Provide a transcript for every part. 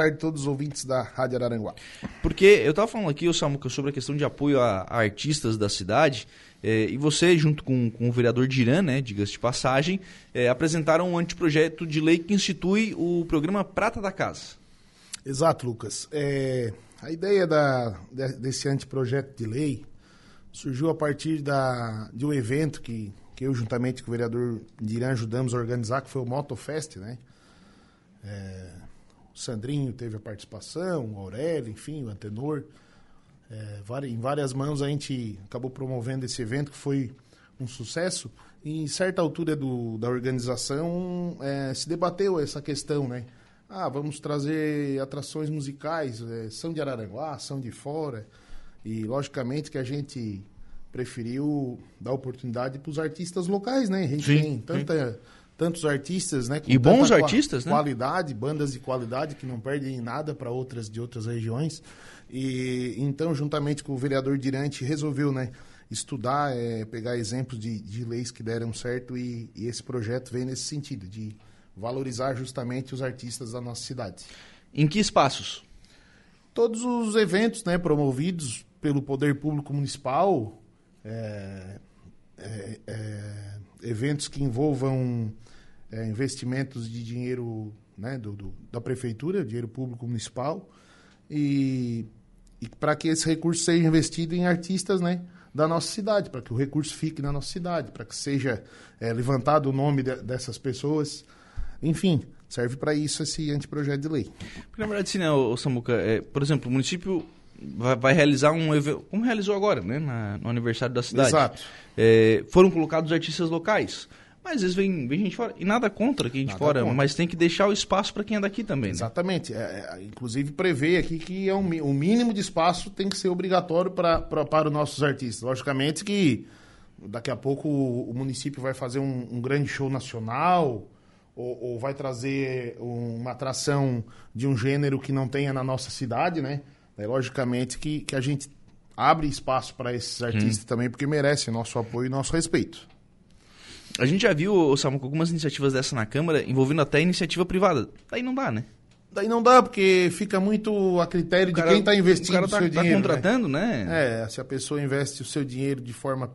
tarde a todos os ouvintes da Rádio Araranguá. Porque eu estava falando aqui, Samuca, sobre a questão de apoio a, a artistas da cidade, é, e você, junto com, com o vereador Diran, né, diga-se de passagem, é, apresentaram um anteprojeto de lei que institui o programa Prata da Casa. Exato, Lucas. É, a ideia da, desse anteprojeto de lei surgiu a partir da, de um evento que, que eu, juntamente com o vereador Diran, ajudamos a organizar, que foi o Motofest, né? É, Sandrinho teve a participação, o Aurélio, enfim, o Antenor. É, em várias mãos a gente acabou promovendo esse evento que foi um sucesso. E em certa altura do, da organização é, se debateu essa questão, né? Ah, vamos trazer atrações musicais, é, são de Araranguá, são de fora. E logicamente que a gente preferiu dar oportunidade para os artistas locais, né? A gente sim, tem tanta. Sim tantos artistas, né? e bons artistas, né? Qualidade, bandas de qualidade que não perdem nada para outras de outras regiões. E então, juntamente com o vereador Dirante, resolveu, né? Estudar, é, pegar exemplos de, de leis que deram certo e, e esse projeto vem nesse sentido, de valorizar justamente os artistas da nossa cidade. Em que espaços? Todos os eventos né, promovidos pelo Poder Público Municipal, é, é, é, eventos que envolvam é, investimentos de dinheiro né, do, do, da prefeitura, dinheiro público municipal, e, e para que esse recurso seja investido em artistas né, da nossa cidade, para que o recurso fique na nossa cidade, para que seja é, levantado o nome de, dessas pessoas. Enfim, serve para isso esse anteprojeto de lei. Porque, na verdade, sim, né, o Samuca, é, por exemplo, o município vai, vai realizar um evento, como realizou agora, né, na, no aniversário da cidade. Exato. É, foram colocados artistas locais. Mas às vezes vem, vem gente fora. E nada contra quem de fora, contra. mas tem que deixar o espaço para quem é daqui também. Né? Exatamente. É, é, inclusive prevê aqui que é um, o mínimo de espaço tem que ser obrigatório pra, pra, para os nossos artistas. Logicamente que daqui a pouco o, o município vai fazer um, um grande show nacional ou, ou, vai trazer uma atração de um gênero que não tenha na nossa cidade, né? É, logicamente que, que a gente abre espaço para esses artistas hum. também, porque merecem nosso apoio e nosso respeito. A gente já viu, Samuco, algumas iniciativas dessa na Câmara envolvendo até iniciativa privada. Daí não dá, né? Daí não dá, porque fica muito a critério cara, de quem está investindo o, cara tá, o seu tá dinheiro. Está contratando, né? né? É, se a pessoa investe o seu dinheiro de forma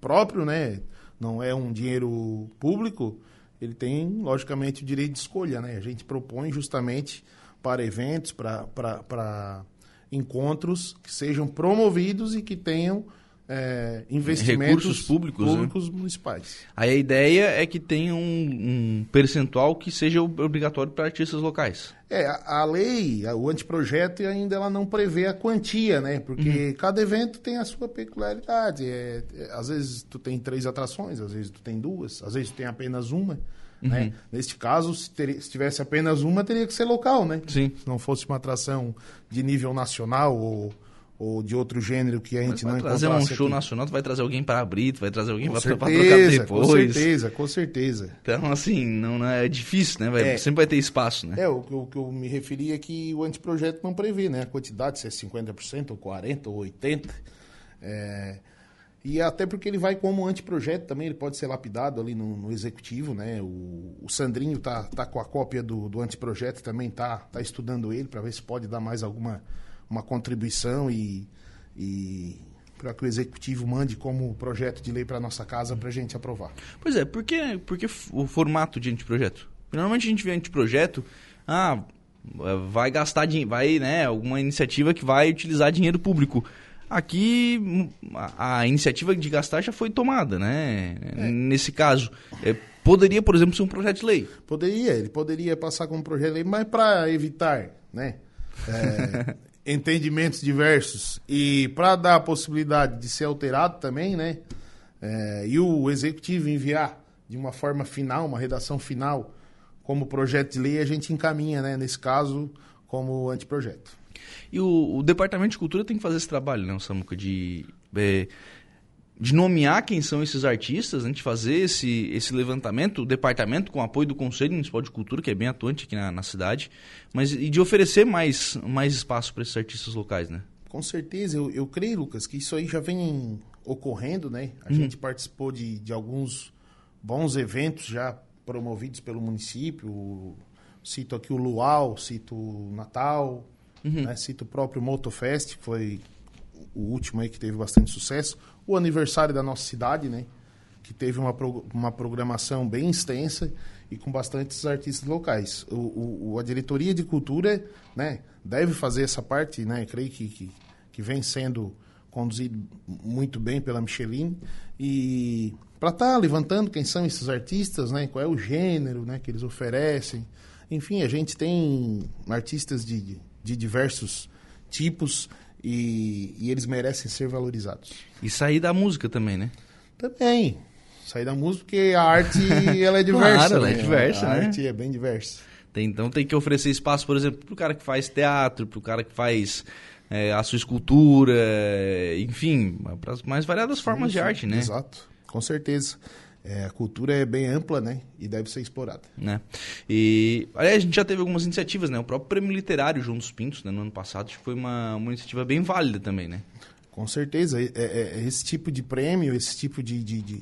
própria, né? Não é um dinheiro público, ele tem, logicamente, o direito de escolha, né? A gente propõe justamente para eventos, para encontros que sejam promovidos e que tenham é, investimentos recursos públicos, né? públicos né? municipais. Aí a ideia é que tenha um, um percentual que seja obrigatório para artistas locais. É, a, a lei, a, o anteprojeto ainda ela não prevê a quantia, né? Porque uhum. cada evento tem a sua peculiaridade. É, é, às vezes tu tem três atrações, às vezes tu tem duas, às vezes tu tem apenas uma. Uhum. Né? Neste caso, se, ter, se, tivesse apenas uma, teria que ser local, né? Sim. Se não fosse uma atração de nível nacional ou ou de outro gênero que a gente não encontrasse trazer um show aqui. nacional, tu vai trazer alguém para abrir, tu vai trazer alguém para trocar depois. Com certeza, com certeza. Então, assim, não, não é difícil, né? Vai, é, sempre vai ter espaço, né? É, o, o, que eu me referi é que o anteprojeto não prevê, né? A quantidade, se é 50%, ou 40%, ou 80%. É, e até porque ele vai como anteprojeto também, ele pode ser lapidado ali no, no executivo, né? O, o, Sandrinho tá, tá com a cópia do, do anteprojeto também, tá, tá estudando ele para ver se pode dar mais alguma uma contribuição e, e para que o executivo mande como projeto de lei para nossa casa para a gente aprovar. Pois é, por que, por que o formato de anteprojeto? Normalmente a gente vê anteprojeto, ah, vai gastar dinheiro, vai, né, alguma iniciativa que vai utilizar dinheiro público. Aqui a, a iniciativa de gastar já foi tomada, né? É. Nesse caso, é, poderia, por exemplo, ser um projeto de lei. Poderia, ele poderia passar como projeto de lei, mas para evitar, né? É, entendimentos diversos e para dar a possibilidade de ser alterado também, né? É, e o executivo enviar de uma forma final, uma redação final, como projeto de lei, a gente encaminha, né? Nesse caso, como anteprojeto. E o, o Departamento de Cultura tem que fazer esse trabalho, né, Samuca, de é, de nomear quem são esses artistas, a gente fazer esse, esse levantamento, o departamento com apoio do Conselho Municipal de Cultura, que é bem atuante aqui na, na cidade, mas e de oferecer mais, mais espaço para esses artistas locais, né? Com certeza, eu, eu creio, Lucas, que isso aí já vem ocorrendo, né? A uhum. gente participou de, de alguns bons eventos já promovidos pelo município, Cito aqui o Luau, cito o Natal, uhum. né? cito o próprio Motofest, que foi o último aí que teve bastante sucesso. O aniversário da nossa cidade, né? Que teve uma, pro, uma programação bem extensa e com bastantes artistas locais. O, o, a diretoria de cultura, né? Deve fazer essa parte, né? Creio que, que, que vem sendo conduzido muito bem pela Micheline e para estar tá levantando quem são esses artistas, né? Qual é o gênero, né? Que eles oferecem. Enfim, a gente tem artistas de, de diversos tipos e, e eles merecem ser valorizados. E sair da música também, né? Também. Sair da música porque a arte ela é diversa. claro, ela é né? diversa, a né? arte é bem diversa. Tem, então tem que oferecer espaço, por exemplo, para o cara que faz teatro, para o cara que faz é, a sua escultura, enfim, para as mais variadas formas sim, de arte, né? Exato, com certeza. É, a cultura é bem ampla, né? E deve ser explorada. Né? E, aliás, a gente já teve algumas iniciativas, né? O próprio Prêmio Literário João dos Pintos, né? no ano passado, foi uma, uma iniciativa bem válida também, né? Com certeza. É, é, é esse tipo de prêmio, esse tipo de, de, de,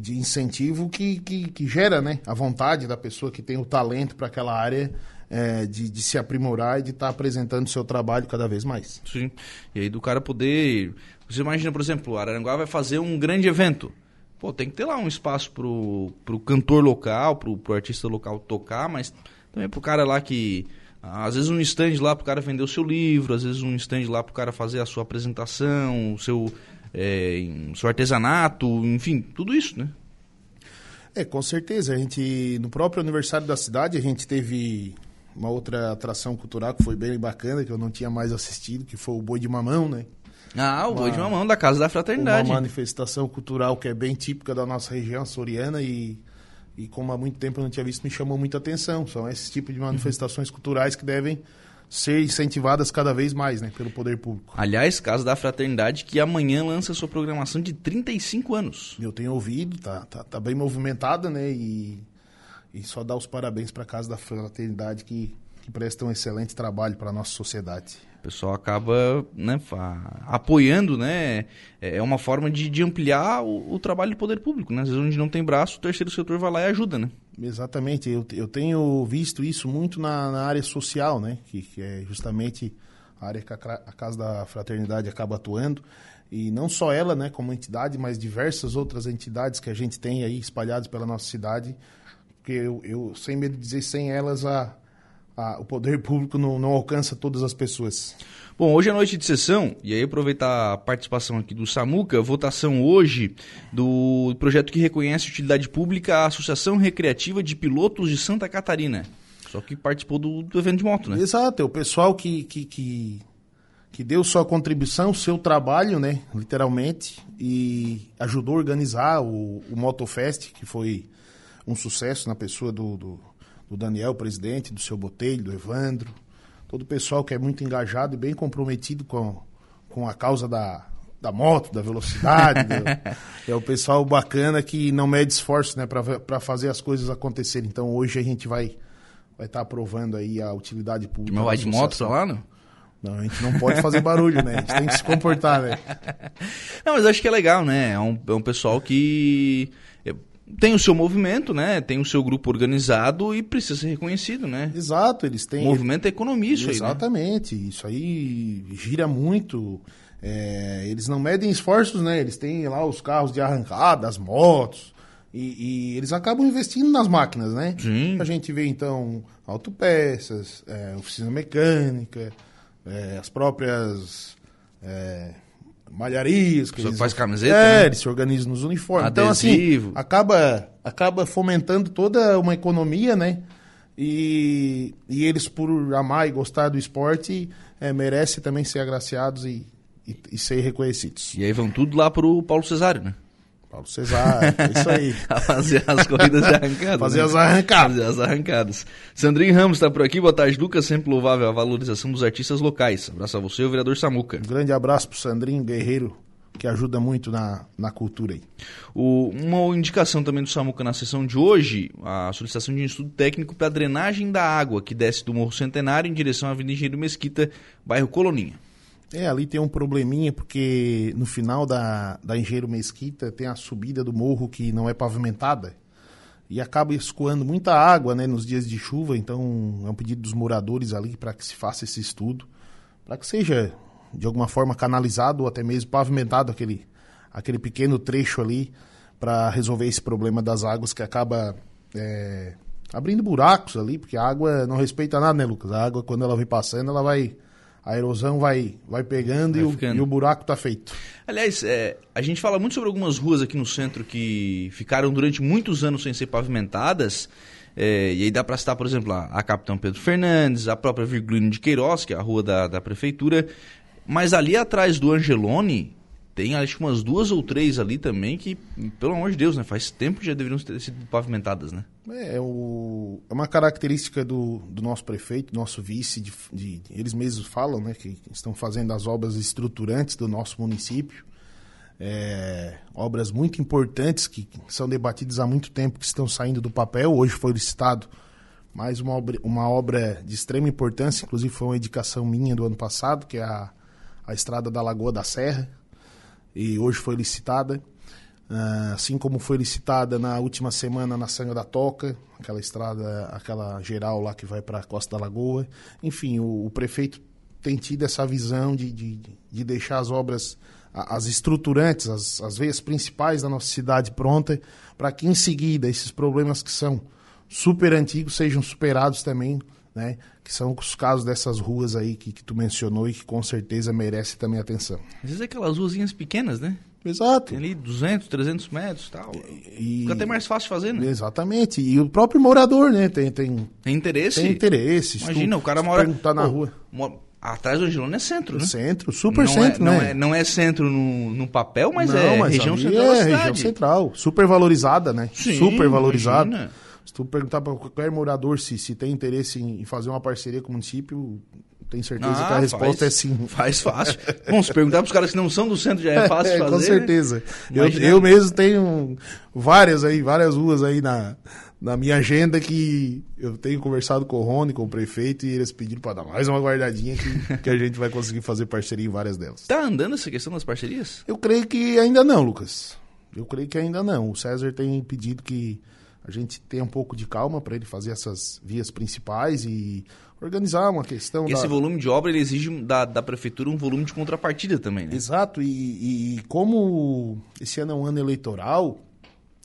de incentivo que, que, que, gera, né? A vontade da pessoa que tem o talento para aquela área é, de, de, se aprimorar e de estar tá apresentando o seu trabalho cada vez mais. Sim. E aí do cara poder... Você imagina, por exemplo, o Araranguá vai fazer um grande evento pô, tem que ter lá um espaço pro, pro cantor local, pro, pro artista local tocar, mas também pro cara lá que. Às vezes um stand lá pro cara vender o seu livro, às vezes um stand lá pro cara fazer a sua apresentação, o seu, é, seu artesanato, enfim, tudo isso, né? É, com certeza. A gente, no próprio aniversário da cidade, a gente teve uma outra atração cultural que foi bem bacana, que eu não tinha mais assistido, que foi o Boi de Mamão, né? Ah, o Boi de Mamão da Casa da Fraternidade. Uma manifestação cultural que é bem típica da nossa região soriana e, e como há muito tempo eu não tinha visto, me chamou muita atenção. São esses tipos de manifestações uhum. culturais que devem ser incentivadas cada vez mais né, pelo poder público. Aliás, Casa da Fraternidade, que amanhã lança sua programação de 35 anos. Eu tenho ouvido, tá, tá, tá bem movimentada, né? E, e só dar os parabéns para a Casa da Fraternidade que, que presta um excelente trabalho para a nossa sociedade. O pessoal acaba né, apoiando, né? É, é uma forma de, de ampliar o, o, trabalho do poder público, né? Às vezes onde não tem braço, o terceiro setor vai lá e ajuda, né? Exatamente. Eu, eu tenho visto isso muito na, na área social, né? Que, que, é justamente a área que a, a Casa da Fraternidade acaba atuando. E não só ela, né, como entidade, mas diversas outras entidades que a gente tem aí espalhadas pela nossa cidade. Porque eu, eu sem medo de dizer, sem elas a a, o poder público não, não, alcança todas as pessoas. Bom, hoje é noite de sessão, e aí aproveitar a participação aqui do Samuca, votação hoje do projeto que reconhece utilidade pública a Associação Recreativa de Pilotos de Santa Catarina. Só que participou do, do evento de moto, né? Exato, é o pessoal que, que, que, que deu sua contribuição, seu trabalho, né, literalmente, e ajudou a organizar o, o Motofest, que foi um sucesso na pessoa do, do do Daniel, presidente, do seu Botelho, do Evandro, todo o pessoal que é muito engajado e bem comprometido com, com a causa da, da moto, da velocidade. é o pessoal bacana que não mede esforço né, para fazer as coisas acontecerem. Então hoje a gente vai vai estar tá aprovando aí a utilidade pública. Mas vai de moto pra lá, não? Não, a gente não pode fazer barulho, né? A gente tem que se comportar, né? Não, mas acho que é legal, né? É um, é um pessoal que tem o seu movimento, né? Tem o seu grupo organizado e precisa ser reconhecido, né? Exato, eles têm. movimento é economia, isso Exatamente, aí, né? isso aí gira muito. É, eles não medem esforços, né? Eles têm lá os carros de arrancada, as motos. E, e eles acabam investindo nas máquinas, né? Sim. A gente vê, então, autopeças, é, oficina mecânica, é, as próprias. É, malharias. Que eles, faz camiseta? É, né? eles se organizam nos uniformes. Adesivo. Então, assim, acaba, acaba fomentando toda uma economia, né? E, e eles, por amar e gostar do esporte, é, merecem também ser agraciados e, e, e ser reconhecidos. E aí vão tudo lá pro Paulo Cesário, né? Paulo Cesar, é isso aí. a fazer as corridas de arrancada. fazer né? as arrancadas. Fazer as arrancadas. Sandrinho Ramos está por aqui. Boa tarde, Lucas. Sempre louvável a valorização dos artistas locais. Abraço a você, o vereador Samuca. Um grande abraço pro Sandrinho Guerreiro, que ajuda muito na, na cultura aí. O, uma indicação também do Samuca na sessão de hoje, a solicitação de um estudo técnico para drenagem da água que desce do Morro Centenário em direção à Avenida Engenheiro Mesquita, bairro Coloninha. É, ali tem um probleminha, porque no final da, da Engenheiro Mesquita tem a subida do morro que não é pavimentada. e acaba escoando muita água né, nos dias de chuva, então é um pedido dos moradores ali para que se faça esse estudo, para que seja de alguma forma canalizado ou até mesmo pavimentado aquele, aquele pequeno trecho ali para resolver esse problema das águas que acaba é, abrindo buracos ali, porque a água não respeita nada, né, Lucas? A água, quando ela vem passando, ela vai. A erosão vai, vai pegando vai e, o, e, o, buraco tá feito. Aliás, é, a gente fala muito sobre algumas ruas aqui no centro que ficaram durante muitos anos sem ser pavimentadas. É, e aí dá para citar, por exemplo, a, a, Capitão Pedro Fernandes, a própria Virgulino de Queiroz, que é a rua da, da prefeitura. Mas ali atrás do Angelone, tem acho que umas duas ou três ali também que, pelo amor de Deus, né? Faz tempo que já deveriam ter sido pavimentadas, né? É, é o, é uma característica do, do nosso prefeito, do nosso vice, de, de, eles mesmos falam, né? Que estão fazendo as obras estruturantes do nosso município. É, obras muito importantes que são debatidas há muito tempo, que estão saindo do papel. Hoje foi licitado mais uma obra, uma obra de extrema importância, inclusive foi uma indicação minha do ano passado, que é a, a estrada da Lagoa da Serra, e hoje foi licitada. Uh, assim como foi licitada na última semana na Sanga da Toca, aquela estrada, aquela geral lá que vai para a Costa da Lagoa. Enfim, o, o, prefeito tem tido essa visão de, de, de deixar as obras, as estruturantes, as, as veias principais da nossa cidade pronta, para que em seguida esses problemas que são super antigos sejam superados também, né? que são os casos dessas ruas aí que, que tu mencionou e que com certeza merece também atenção. Às vezes é aquelas ruazinhas pequenas, né? Exato. Tem ali 200, 300 metros tal. E, Fica até mais fácil de fazer, né? Exatamente. E o próprio morador, né? Tem, tem, tem interesse. Tem interesse. Imagina, tu, o cara mora... Tá na rua. Mora, atrás do Angelone é centro, né? Centro, super não centro, é, né? Não é, não é centro no, no papel, mas não, é mas região central é região central. Super valorizada, né? Sim, super valorizada. Imagina. Se tu perguntar para qualquer morador se, se tem interesse em fazer uma parceria com o município, tenho certeza ah, que a resposta faz, é sim. Faz fácil. Bom, se perguntar para os caras que não são do centro já é fácil de fazer. com certeza. Né? Eu, eu mesmo tenho várias aí, várias ruas aí na, na minha agenda que eu tenho conversado com o Rony, com o prefeito, e eles pediram para dar mais uma guardadinha que, que a gente vai conseguir fazer parceria em várias delas. Tá andando essa questão das parcerias? Eu creio que ainda não, Lucas. Eu creio que ainda não. O César tem pedido que a gente tenha um pouco de calma para ele fazer essas vias principais e organizar uma questão. Esse da... volume de obra ele exige da, da prefeitura um volume de contrapartida também, né? Exato, e, e como esse ano é um ano eleitoral,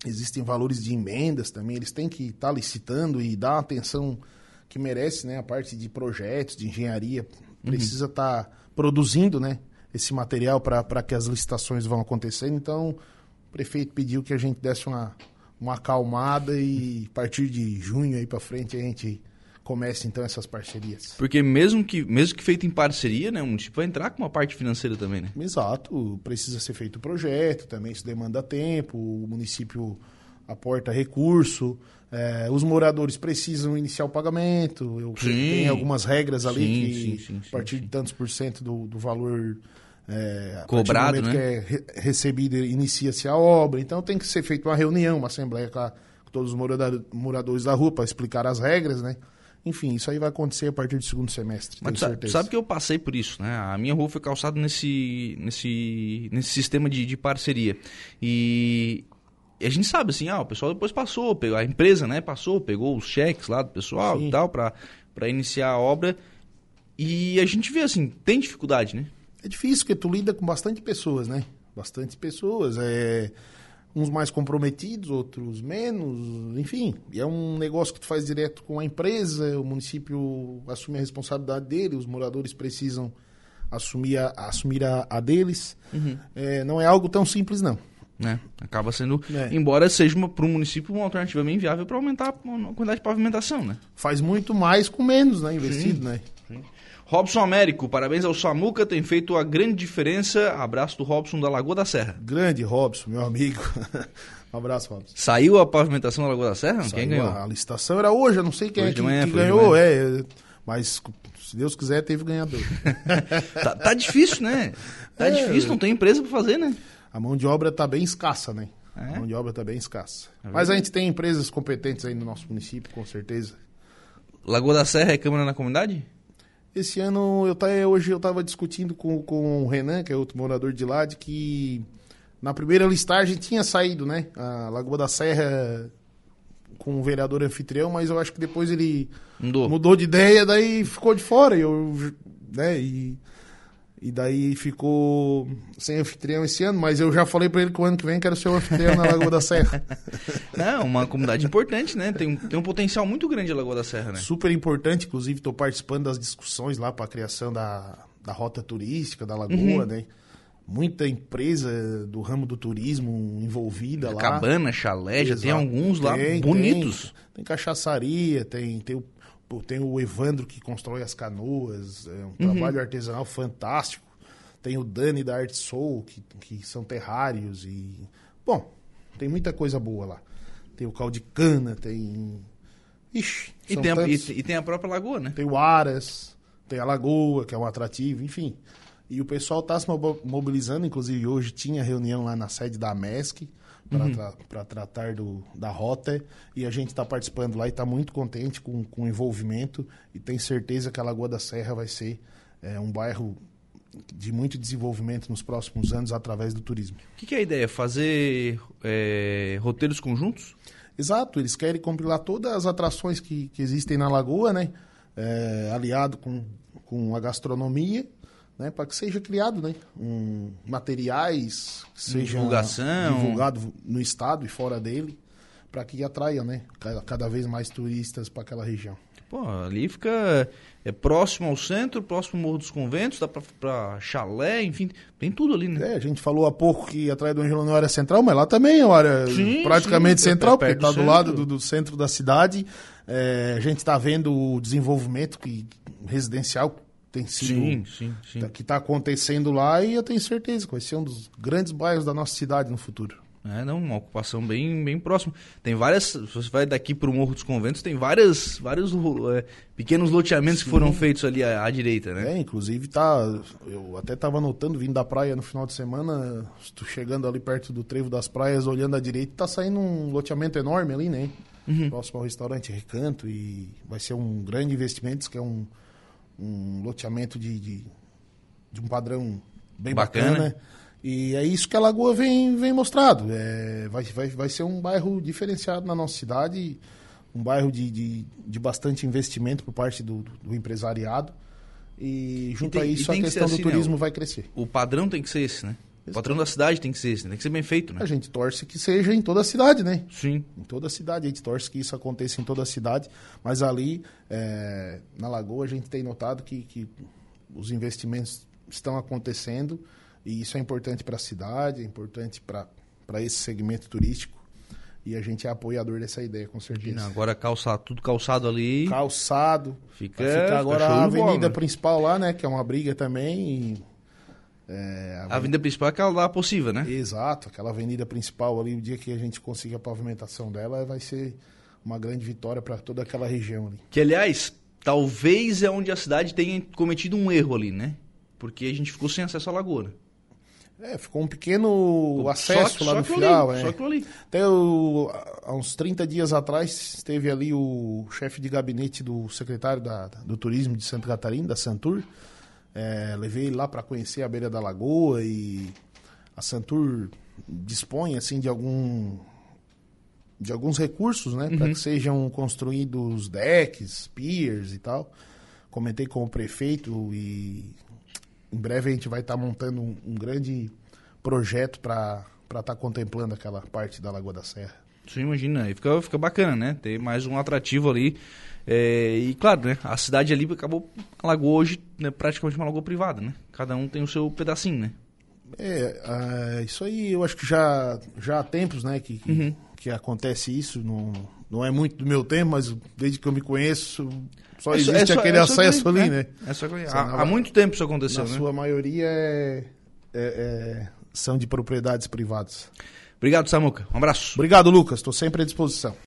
existem valores de emendas também, eles têm que estar tá licitando e dar a atenção que merece, né? A parte de projetos, de engenharia, uhum. precisa estar uhum. tá produzindo, né? Esse material para que as licitações vão acontecendo. Então, o prefeito pediu que a gente desse uma, uma acalmada e a partir de junho aí para frente a gente comece então essas parcerias. Porque mesmo que mesmo que feito em parceria, né, o município vai entrar com uma parte financeira também, né? Exato, precisa ser feito o projeto, também isso demanda tempo, o município aporta recurso, é, os moradores precisam iniciar o pagamento, eu sim. tem algumas regras ali sim, que sim, a partir de tantos por cento do, do valor é, cobrado, né? que é re recebido, inicia-se a obra. Então tem que ser feita uma reunião, uma assembleia com, a, com todos os moradores da rua para explicar as regras, né? Enfim, isso aí vai acontecer a partir do segundo semestre. Mas sabe, sabe, que eu passei por isso, né? A minha rua foi calçada nesse, nesse, nesse sistema de, de parceria. E, e a gente sabe assim, ah, o pessoal depois passou, pegou, a empresa, né, passou, pegou os cheques lá do pessoal Sim. e tal para iniciar a obra. E a gente vê assim, tem dificuldade, né? É difícil, porque tu lida com bastante pessoas, né? Bastante pessoas. É uns mais comprometidos, outros menos, enfim. E é um negócio que tu faz direto com a empresa, o município assume a responsabilidade dele, os moradores precisam assumir a, assumir a, a deles. Uhum. É, não é algo tão simples, não. Né? Acaba sendo, é. embora seja para o município uma alternativa bem viável para aumentar a quantidade de pavimentação, né? Faz muito mais com menos, né? Investido, Sim. né? Robson Américo, parabéns ao Samuca, tem feito a grande diferença. Abraço do Robson da Lagoa da Serra. Grande Robson, meu amigo. um abraço, Robson. Saiu a pavimentação da Lagoa da Serra? Saiu quem ganhou? A licitação era hoje, eu não sei quem hoje é que, manhã, que ganhou, é, mas se Deus quiser, teve ganhador. tá, tá, difícil, né? Tá é, difícil, não tem empresa para fazer, né? A mão de obra tá bem escassa, né? É? A mão de obra tá bem escassa. É mas a gente tem empresas competentes aí no nosso município, com certeza. Lagoa da Serra é Câmara na comunidade? Esse ano, eu tá, hoje eu estava discutindo com, com o Renan, que é outro morador de lá, de que na primeira listagem tinha saído, né? A Lagoa da Serra, com o vereador anfitrião, mas eu acho que depois ele Mudou. mudou de ideia, daí ficou de fora. Eu, né, e, e daí ficou sem anfitrião esse ano, mas eu já falei pra ele que o ano que vem quero ser o anfitrião na Lagoa da Serra. Não, uma comunidade importante, né? Tem, um- tem um potencial muito grande a Lagoa da Serra, né? Super importante, inclusive estou participando das discussões lá para a criação da, da rota turística da Lagoa, né? Muita empresa do ramo do turismo envolvida lá. Cabana, chalé, já tem alguns lá Tem, bonitos. Tem, tem cachaçaria, tem, tem, o, pô, tem o Evandro que constrói as canoas, é um Uhum. trabalho artesanal fantástico. Tem o Dani da Arte Soul, que, que são terrários e... Bom, tem muita coisa boa lá. Tem o caldo de cana, tem... Ixi, E tem, a, e, e tem a própria lagoa, né? Tem o Aras, tem a Lagoa, que é um atrativo, enfim. E o pessoal está se mobilizando, inclusive hoje tinha reunião lá na sede da MESC para tratar do, da rota e a gente está participando lá e está muito contente com, com o envolvimento e tem certeza que a Lagoa da Serra vai ser é, um bairro de muito desenvolvimento nos próximos anos através do turismo. O que, que é a ideia? Fazer é, roteiros conjuntos? Exato, eles querem compilar todas as atrações que, que existem na Lagoa, né? É, aliado com, com a gastronomia, né? Para que seja criado, né? Um, materiais, que seja Divulgação. divulgado no estado e fora dele, para que atraia, né? Cada, vez mais turistas para aquela região. Pô, ali fica é próximo ao centro, próximo ao Morro dos Conventos, dá pra chalé, enfim, tem tudo ali, né? É, a gente falou há pouco que atrás do Angelão não é área central, mas lá também é uma área Sim, praticamente sim, central, é porque perto está do do lado do, do centro da cidade. É, a gente está vendo o desenvolvimento que, residencial tem sido Sim, sim, sim. tá- que está acontecendo lá e eu tenho certeza que vai ser um dos grandes bairros da nossa cidade no futuro. É, não, uma ocupação bem, bem próxima. Tem várias, se você vai daqui pro Morro dos Conventos, tem várias, vários é, pequenos loteamentos que foram feitos ali à, à direita, né? É, inclusive tá. Eu até estava notando, vindo da praia no final de semana, estou chegando ali perto do trevo das praias, olhando à direita, tá saindo um loteamento enorme ali, né? Uhum. Próximo ao restaurante Recanto e vai ser um grande investimento, que é um, um loteamento de, de, de um padrão bem Bacana. bacana. E é isso que a Lagoa vem, vem mostrado. É, vai, vai, vai ser um bairro diferenciado na nossa cidade, um bairro de, de, de bastante investimento por parte do, do empresariado. E junto tem- a e isso a questão assim, do né, turismo o- vai crescer. O padrão tem que ser esse, né? O padrão da cidade tem que ser né? tem que ser bem feito, né? A gente torce que seja em toda a cidade, né? Sim. Em toda a cidade, a gente torce que isso aconteça em toda a cidade, mas ali é, na Lagoa a gente tem notado que, que os investimentos estão acontecendo e isso é importante para a cidade, é importante para esse segmento turístico e a gente é apoiador dessa ideia, com certeza. Não, agora calçar, tudo calçado ali. Calçado, Fica- fica agora a bola, avenida né? principal lá, né, que é uma briga também. E, é, A avenida principal é aquela lá possível, né? Exato, aquela avenida principal ali, o dia que a gente conseguir a pavimentação dela, vai ser uma grande vitória para toda aquela região ali. Que, aliás, talvez é onde a cidade tenha cometido um erro ali, né? Porque a gente ficou sem acesso à lagoa. né? É, ficou um pequeno Só- acesso lá só no final. ali, é. Só aquilo ali. Até o- há uns 30 dias atrás, esteve ali o chefe de gabinete do secretário da- do Turismo de Santa Catarina, da Santur. É, levei ele lá para conhecer a beira da lagoa e a Santur dispõe assim de algum de alguns recursos, né, para que sejam construídos decks, piers e tal. Comentei com o prefeito e em breve a gente vai estar montando um, um grande projeto para estar contemplando aquela parte da Lagoa da Serra. Você imagina, aí fica, fica bacana, né? Ter mais um atrativo ali. É, e claro, né? A cidade ali acabou. A lagoa hoje é praticamente uma lagoa privada, né? Cada um tem o seu pedacinho, né? É, ah, isso aí eu acho que já, já há tempos, né, que, que, Uhum. que acontece isso. Não, não é muito do meu tempo, mas desde que eu me conheço, só É existe é aquele é acesso ali, né? né? É só que- há, há muito tempo isso aconteceu, Na né? sua maioria é, é- é- são de propriedades privadas. Obrigado, Samuca. Um abraço. Obrigado, Lucas. Estou sempre à disposição.